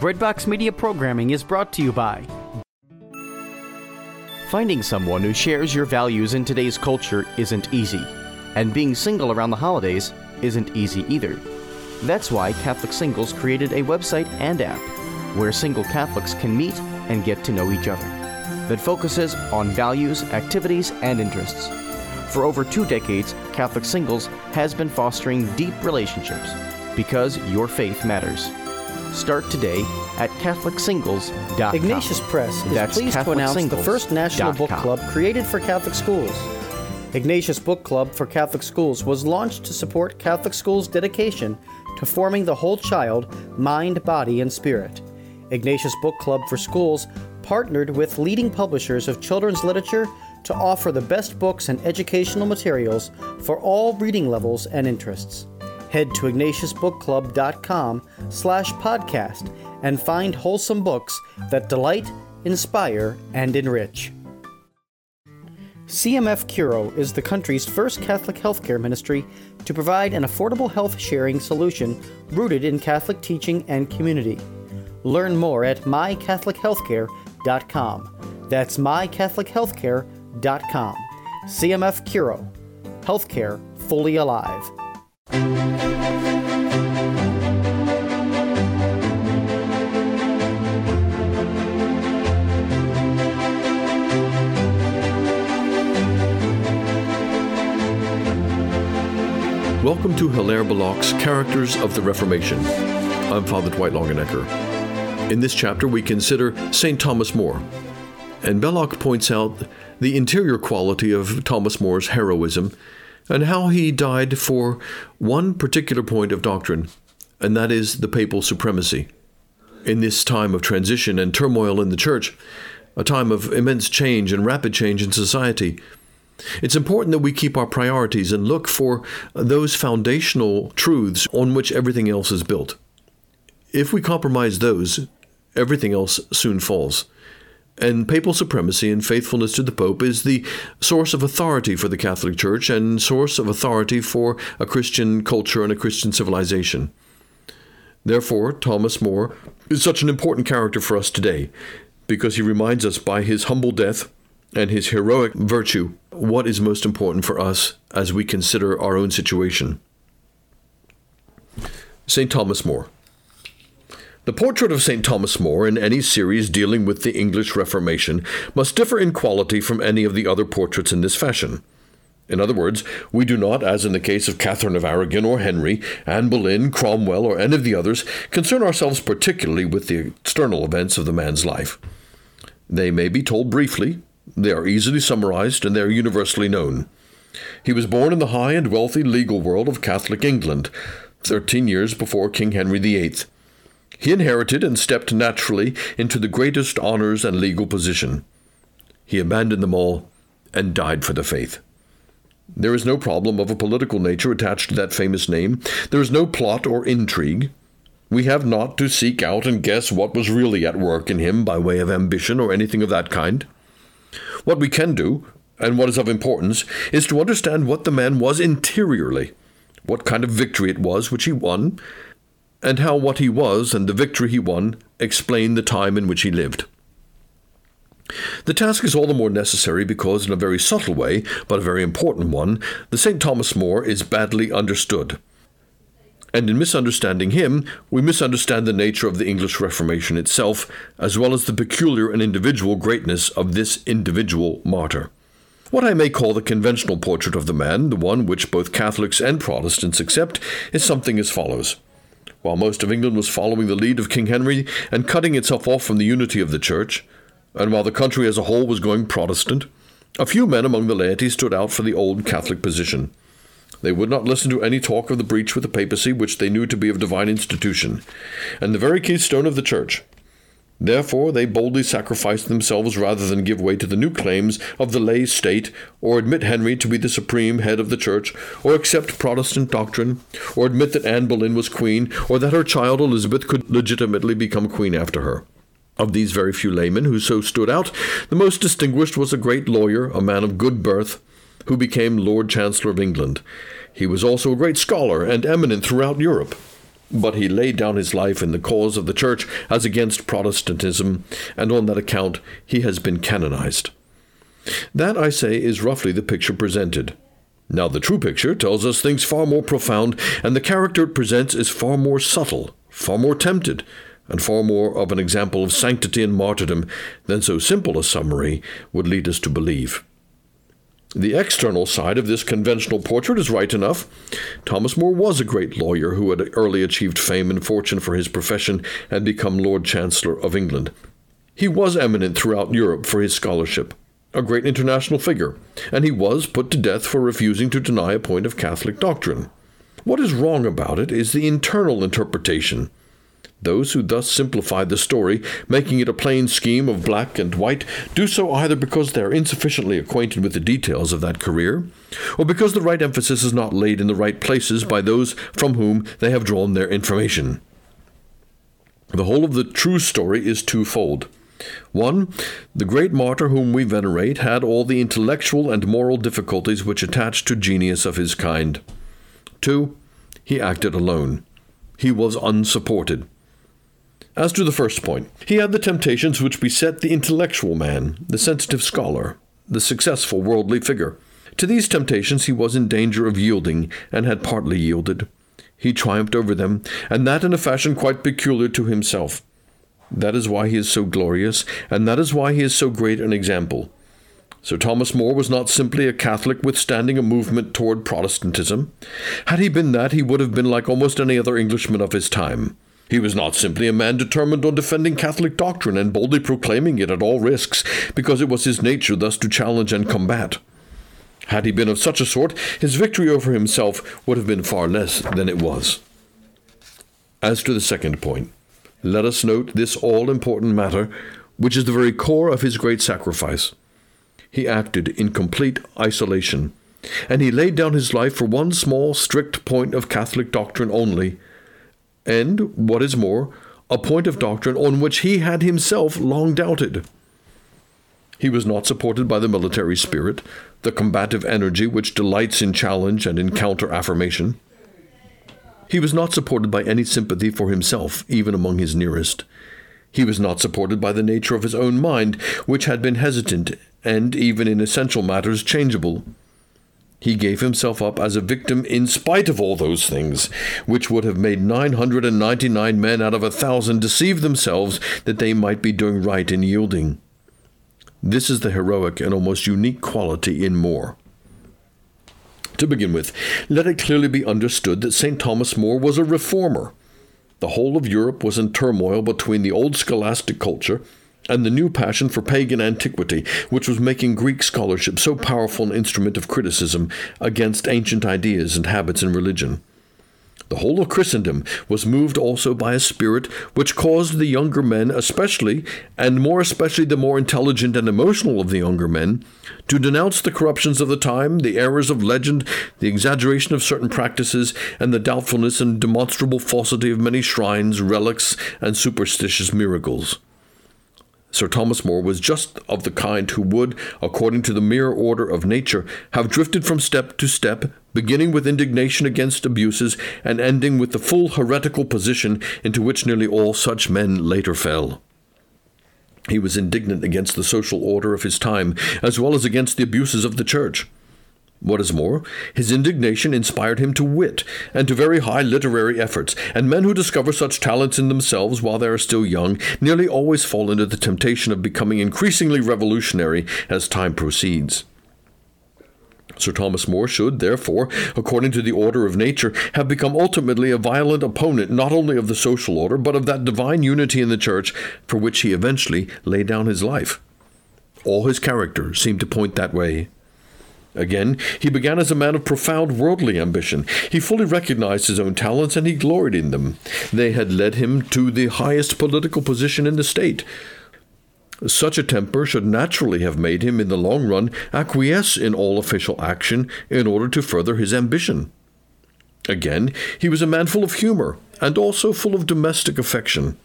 Breadbox Media programming is brought to you by. Finding someone who shares your values in today's culture isn't easy, and being single around the holidays isn't easy either. That's why Catholic Singles created a website and app where single Catholics can meet and get to know each other that focuses on values, activities, and interests. For over two decades, Catholic Singles has been fostering deep relationships because your faith matters. Start today at CatholicSingles.com. Ignatius Press is That's pleased to announce the first national book club created for Catholic schools. Ignatius Book Club for Catholic Schools was launched to support Catholic schools' dedication to forming the whole child, mind, body, and spirit. Ignatius Book Club for Schools partnered with leading publishers of children's literature to offer the best books and educational materials for all reading levels and interests. Head to ignatiusbookclub.com slash podcast and find wholesome books that delight, inspire, and enrich. CMF Curo is the country's first Catholic healthcare ministry to provide an affordable health sharing solution rooted in Catholic teaching and community. Learn more at mycatholichealthcare.com. That's mycatholichealthcare.com. CMF Curo. Healthcare fully alive. Welcome to Hilaire Belloc's Characters of the Reformation. I'm Father Dwight Longenecker. In this chapter, we consider St. Thomas More. And Belloc points out the interior quality of Thomas More's heroism and how he died for one particular point of doctrine, and that is the papal supremacy. In this time of transition and turmoil in the Church, a time of immense change and rapid change in society, it's important that we keep our priorities and look for those foundational truths on which everything else is built. If we compromise those, everything else soon falls. And papal supremacy and faithfulness to the Pope is the source of authority for the Catholic Church and source of authority for a Christian culture and a Christian civilization. Therefore, Thomas More is such an important character for us today because he reminds us by his humble death and his heroic virtue what is most important for us as we consider our own situation. St. Thomas More. The portrait of St. Thomas More in any series dealing with the English Reformation must differ in quality from any of the other portraits in this fashion. In other words, we do not, as in the case of Catherine of Aragon or Henry, Anne Boleyn, Cromwell, or any of the others, concern ourselves particularly with the external events of the man's life. They may be told briefly, they are easily summarized, and they are universally known. He was born in the high and wealthy legal world of Catholic England, thirteen years before King Henry VIII. He inherited and stepped naturally into the greatest honors and legal position. He abandoned them all and died for the faith. There is no problem of a political nature attached to that famous name. There is no plot or intrigue. We have not to seek out and guess what was really at work in him by way of ambition or anything of that kind. What we can do, and what is of importance, is to understand what the man was interiorly, what kind of victory it was which he won, and how what he was and the victory he won explain the time in which he lived. The task is all the more necessary because, in a very subtle way, but a very important one, the St. Thomas More is badly understood. And in misunderstanding him, we misunderstand the nature of the English Reformation itself, as well as the peculiar and individual greatness of this individual martyr. What I may call the conventional portrait of the man, the one which both Catholics and Protestants accept, is something as follows. While most of England was following the lead of King Henry and cutting itself off from the unity of the Church, and while the country as a whole was going Protestant, a few men among the laity stood out for the old Catholic position. They would not listen to any talk of the breach with the papacy, which they knew to be of divine institution, and the very keystone of the Church. Therefore, they boldly sacrificed themselves rather than give way to the new claims of the lay state, or admit Henry to be the supreme head of the Church, or accept Protestant doctrine, or admit that Anne Boleyn was queen, or that her child Elizabeth could legitimately become queen after her. Of these very few laymen who so stood out, the most distinguished was a great lawyer, a man of good birth, who became Lord Chancellor of England. He was also a great scholar and eminent throughout Europe. but he laid down his life in the cause of the Church as against Protestantism, and on that account he has been canonized. That, I say, is roughly the picture presented. Now, the true picture tells us things far more profound, and the character it presents is far more subtle, far more tempted, and far more of an example of sanctity and martyrdom than so simple a summary would lead us to believe. The external side of this conventional portrait is right enough. Thomas More was a great lawyer who had early achieved fame and fortune for his profession and become Lord Chancellor of England. He was eminent throughout Europe for his scholarship, a great international figure, and he was put to death for refusing to deny a point of Catholic doctrine. What is wrong about it is the internal interpretation those who thus simplify the story, making it a plain scheme of black and white, do so either because they are insufficiently acquainted with the details of that career, or because the right emphasis is not laid in the right places by those from whom they have drawn their information. The whole of the true story is twofold. One, the great martyr whom we venerate had all the intellectual and moral difficulties which attach to genius of his kind. Two, he acted alone. He was unsupported. As to the first point, he had the temptations which beset the intellectual man, the sensitive scholar, the successful worldly figure. To these temptations he was in danger of yielding, and had partly yielded. He triumphed over them, and that in a fashion quite peculiar to himself. That is why he is so glorious, and that is why he is so great an example. Sir Thomas More was not simply a Catholic withstanding a movement toward Protestantism. Had he been that, he would have been like almost any other Englishman of his time. He was not simply a man determined on defending Catholic doctrine and boldly proclaiming it at all risks, because it was his nature thus to challenge and combat. Had he been of such a sort, his victory over himself would have been far less than it was. As to the second point, let us note this all important matter, which is the very core of his great sacrifice. He acted in complete isolation, and he laid down his life for one small, strict point of Catholic doctrine only and, what is more, a point of doctrine on which he had himself long doubted. He was not supported by the military spirit, the combative energy which delights in challenge and in counter affirmation. He was not supported by any sympathy for himself, even among his nearest. He was not supported by the nature of his own mind, which had been hesitant and, even in essential matters, changeable. He gave himself up as a victim in spite of all those things, which would have made 999 men out of a thousand deceive themselves that they might be doing right in yielding. This is the heroic and almost unique quality in More. To begin with, let it clearly be understood that St. Thomas More was a reformer. The whole of Europe was in turmoil between the old scholastic culture and the new passion for pagan antiquity, which was making Greek scholarship so powerful an instrument of criticism against ancient ideas and habits in religion. The whole of Christendom was moved also by a spirit which caused the younger men, especially, and more especially the more intelligent and emotional of the younger men, to denounce the corruptions of the time, the errors of legend, the exaggeration of certain practices, and the doubtfulness and demonstrable falsity of many shrines, relics, and superstitious miracles. Sir Thomas More was just of the kind who would, according to the mere order of nature, have drifted from step to step, beginning with indignation against abuses and ending with the full heretical position into which nearly all such men later fell. He was indignant against the social order of his time, as well as against the abuses of the Church. What is more, his indignation inspired him to wit and to very high literary efforts, and men who discover such talents in themselves while they are still young nearly always fall into the temptation of becoming increasingly revolutionary as time proceeds. Sir Thomas More should, therefore, according to the order of nature, have become ultimately a violent opponent not only of the social order, but of that divine unity in the Church for which he eventually laid down his life. All his character seemed to point that way. Again, he began as a man of profound worldly ambition. He fully recognized his own talents and he gloried in them. They had led him to the highest political position in the state. Such a temper should naturally have made him, in the long run, acquiesce in all official action in order to further his ambition. Again, he was a man full of humor and also full of domestic affection.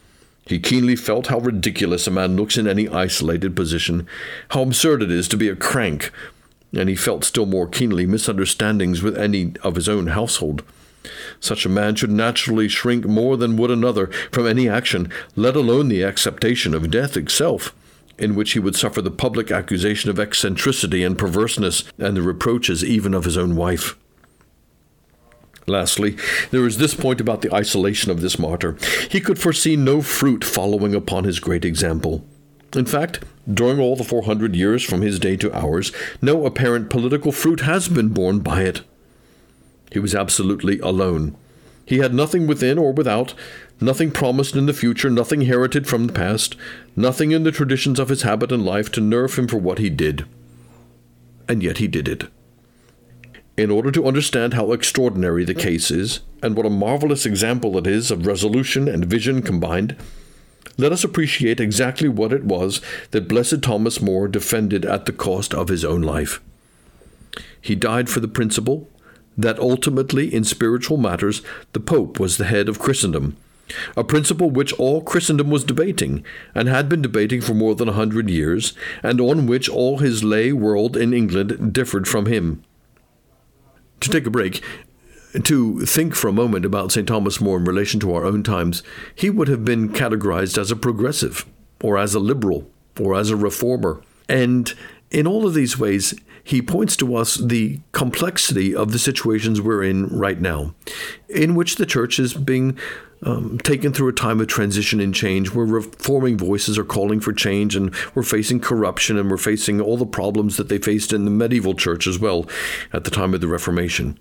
He keenly felt how ridiculous a man looks in any isolated position, how absurd it is to be a crank and he felt still more keenly misunderstandings with any of his own household. Such a man should naturally shrink more than would another from any action, let alone the acceptation of death itself, in which he would suffer the public accusation of eccentricity and perverseness, and the reproaches even of his own wife. Lastly, there is this point about the isolation of this martyr. He could foresee no fruit following upon his great example. In fact, during all the 400 years from his day to ours, no apparent political fruit has been borne by it. He was absolutely alone. He had nothing within or without, nothing promised in the future, nothing inherited from the past, nothing in the traditions of his habit and life to nerve him for what he did. And yet he did it. In order to understand how extraordinary the case is, and what a marvelous example it is of resolution and vision combined, let us appreciate exactly what it was that Blessed Thomas More defended at the cost of his own life. He died for the principle that ultimately, in spiritual matters, the Pope was the head of Christendom, a principle which all Christendom was debating, and had been debating for more than a hundred years, and on which all his lay world in England differed from him to take a break, to think for a moment about St. Thomas More in relation to our own times, he would have been categorized as a progressive, or as a liberal, or as a reformer. And in all of these ways, he points to us the complexity of the situations we're in right now, in which the church is being um, taken through a time of transition and change where reforming voices are calling for change and we're facing corruption and we're facing all the problems that they faced in the medieval church as well at the time of the Reformation.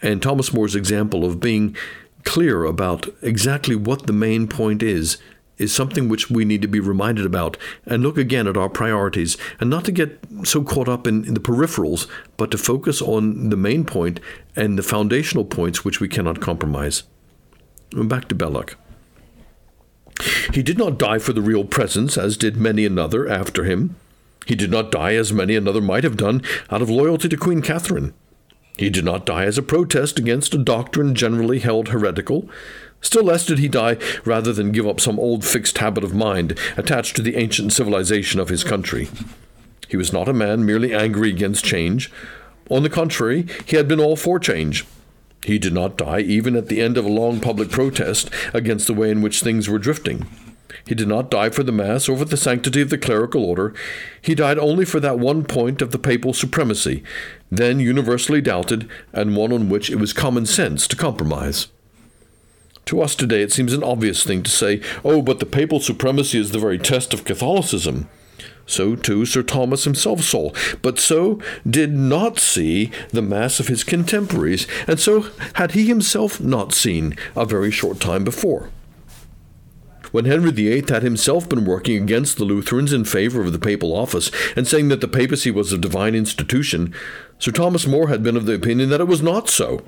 And Thomas More's example of being clear about exactly what the main point is is something which we need to be reminded about and look again at our priorities and not to get so caught up in, in, the peripherals, but to focus on the main point and the foundational points which we cannot compromise. Back to Belloc. He did not die for the real presence, as did many another after him. He did not die, as many another might have done, out of loyalty to Queen Catherine. He did not die as a protest against a doctrine generally held heretical. Still less did he die rather than give up some old fixed habit of mind attached to the ancient civilization of his country. He was not a man merely angry against change. On the contrary, he had been all for change. He did not die even at the end of a long public protest against the way in which things were drifting. He did not die for the Mass or for the sanctity of the clerical order. He died only for that one point of the papal supremacy, then universally doubted, and one on which it was common sense to compromise. To us today, it seems an obvious thing to say, oh, but the papal supremacy is the very test of Catholicism. So too Sir Thomas himself saw, but so did not see the mass of his contemporaries, and so had he himself not seen a very short time before. When Henry VIII had himself been working against the Lutherans in favor of the papal office, and saying that the papacy was a divine institution, Sir Thomas More had been of the opinion that it was not so.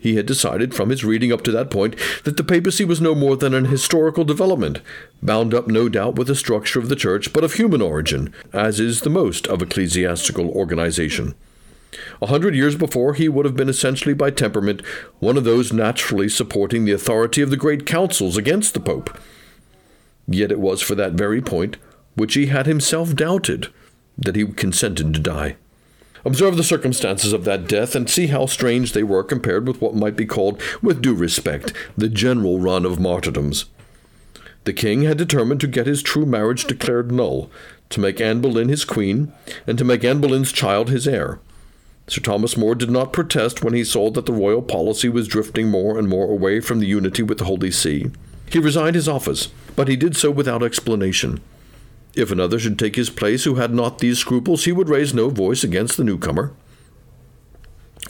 He had decided from his reading up to that point that the papacy was no more than an historical development, bound up no doubt with the structure of the church, but of human origin, as is the most of ecclesiastical organization. A hundred years before, he would have been essentially by temperament one of those naturally supporting the authority of the great councils against the Pope. Yet it was for that very point, which he had himself doubted, that he consented to die. Observe the circumstances of that death and see how strange they were compared with what might be called, with due respect, the general run of martyrdoms. The king had determined to get his true marriage declared null, to make Anne Boleyn his queen, and to make Anne Boleyn's child his heir. Sir Thomas More did not protest when he saw that the royal policy was drifting more and more away from the unity with the Holy See. He resigned his office, but he did so without explanation. If another should take his place who had not these scruples, he would raise no voice against the newcomer.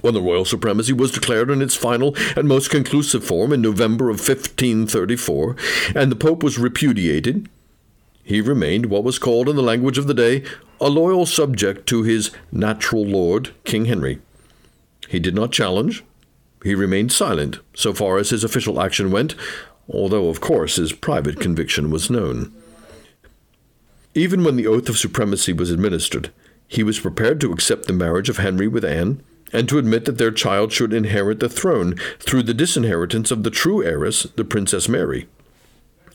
When the royal supremacy was declared in its final and most conclusive form in November of 1534, and the Pope was repudiated, he remained what was called in the language of the day a loyal subject to his natural lord, King Henry. He did not challenge. He remained silent so far as his official action went, although, of course, his private conviction was known. Even when the oath of supremacy was administered, he was prepared to accept the marriage of Henry with Anne, and to admit that their child should inherit the throne through the disinheritance of the true heiress, the Princess Mary.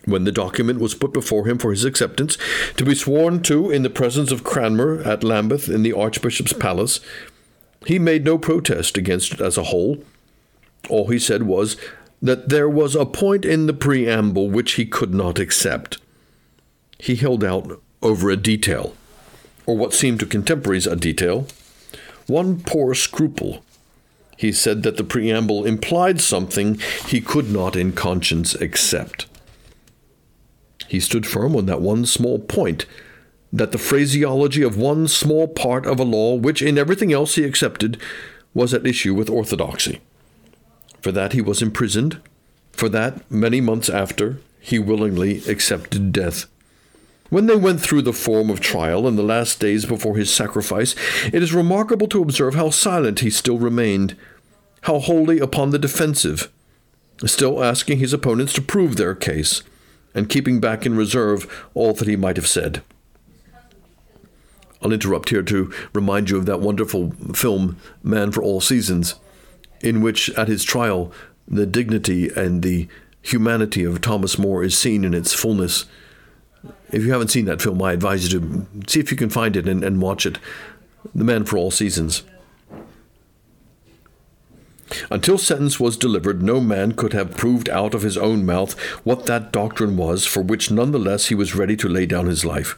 When the document was put before him for his acceptance, to be sworn to in the presence of Cranmer at Lambeth in the Archbishop's palace, he made no protest against it as a whole. All he said was that there was a point in the preamble which he could not accept. He held out over a detail, or what seemed to contemporaries a detail, one poor scruple. He said that the preamble implied something he could not in conscience accept. He stood firm on that one small point that the phraseology of one small part of a law, which in everything else he accepted, was at issue with orthodoxy. For that he was imprisoned. For that, many months after, he willingly accepted death. When they went through the form of trial in the last days before his sacrifice, it is remarkable to observe how silent he still remained, how wholly upon the defensive, still asking his opponents to prove their case, and keeping back in reserve all that he might have said. I'll interrupt here to remind you of that wonderful film, Man for All Seasons, in which, at his trial, the dignity and the humanity of Thomas More is seen in its fullness. If you haven't seen that film, I advise you to see if you can find it and, and watch it. The Man for All Seasons. Until sentence was delivered, no man could have proved out of his own mouth what that doctrine was for which none the less he was ready to lay down his life.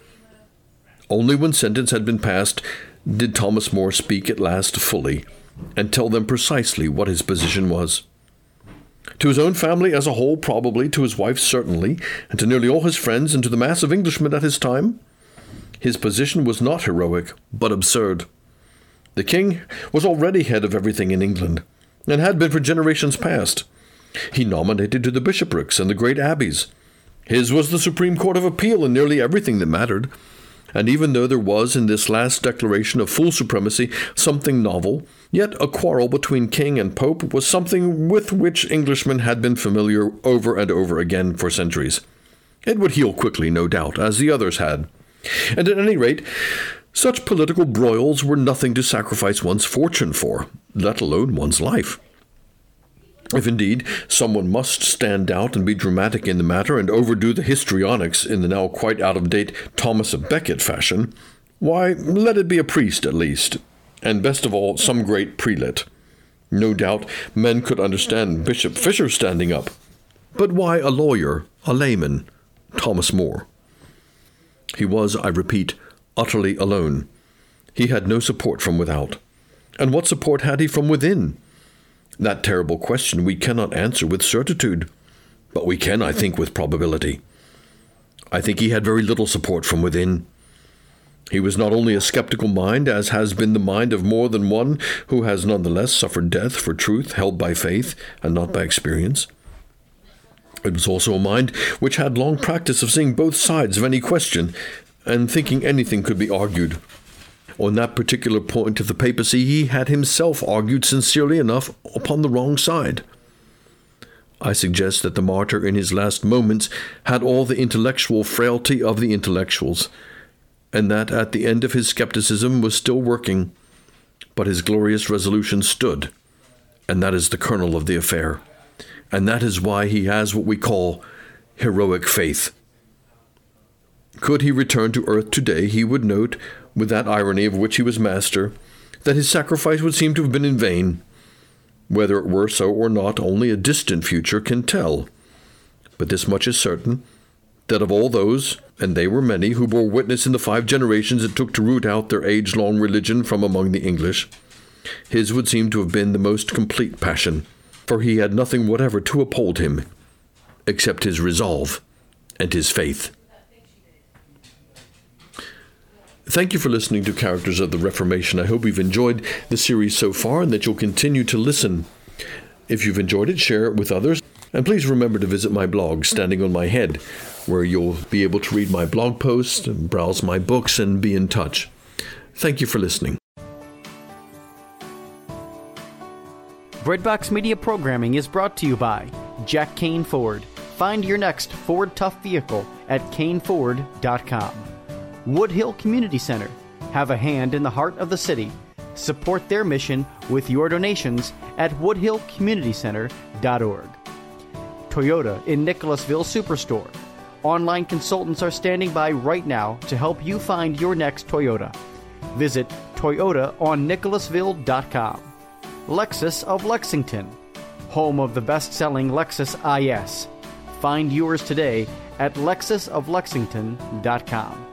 Only when sentence had been passed did Thomas More speak at last fully and tell them precisely what his position was. To his own family as a whole, probably, to his wife, certainly, and to nearly all his friends, and to the mass of Englishmen at his time, his position was not heroic, but absurd. The king was already head of everything in England, and had been for generations past. He nominated to the bishoprics and the great abbeys. His was the Supreme Court of Appeal in nearly everything that mattered. And even though there was in this last declaration of full supremacy something novel, yet a quarrel between king and pope was something with which Englishmen had been familiar over and over again for centuries. It would heal quickly, no doubt, as the others had. And at any rate, such political broils were nothing to sacrifice one's fortune for, let alone one's life. If indeed someone must stand out and be dramatic in the matter and overdo the histrionics in the now quite out of date Thomas of Becket fashion, why, let it be a priest at least, and best of all, some great prelate. No doubt men could understand Bishop Fisher standing up. But why a lawyer, a layman, Thomas More? He was, I repeat, utterly alone. He had no support from without. And what support had he from within? That terrible question we cannot answer with certitude, but we can, I think, with probability. I think he had very little support from within. He was not only a skeptical mind, as has been the mind of more than one who has nonetheless suffered death for truth held by faith and not by experience. It was also a mind which had long practice of seeing both sides of any question and thinking anything could be argued on that particular point of the papacy, he had himself argued sincerely enough upon the wrong side. I suggest that the martyr in his last moments had all the intellectual frailty of the intellectuals, and that at the end of his skepticism was still working, but his glorious resolution stood, and that is the kernel of the affair, and that is why he has what we call heroic faith. Could he return to earth today, he would note with that irony of which he was master, that his sacrifice would seem to have been in vain. Whether it were so or not, only a distant future can tell. But this much is certain that of all those, and they were many, who bore witness in the five generations it took to root out their age long religion from among the English, his would seem to have been the most complete passion, for he had nothing whatever to uphold him except his resolve and his faith. Thank you for listening to Characters of the Reformation. I hope you've enjoyed the series so far and that you'll continue to listen. If you've enjoyed it, share it with others. And please remember to visit my blog, Standing on My Head, where you'll be able to read my blog posts, browse my books, and be in touch. Thank you for listening. Breadbox Media programming is brought to you by Jack Kain Ford. Find your next Ford Tough vehicle at kainford.com. Woodhill Community Center. Have a hand in the heart of the city. Support their mission with your donations at woodhillcommunitycenter.org. Toyota on Nicholasville Superstore. Online consultants are standing by right now to help you find your next Toyota. Visit toyotaonnicholasville.com. Lexus of Lexington. home of the best selling Lexus IS. Find yours today at lexusoflexington.com.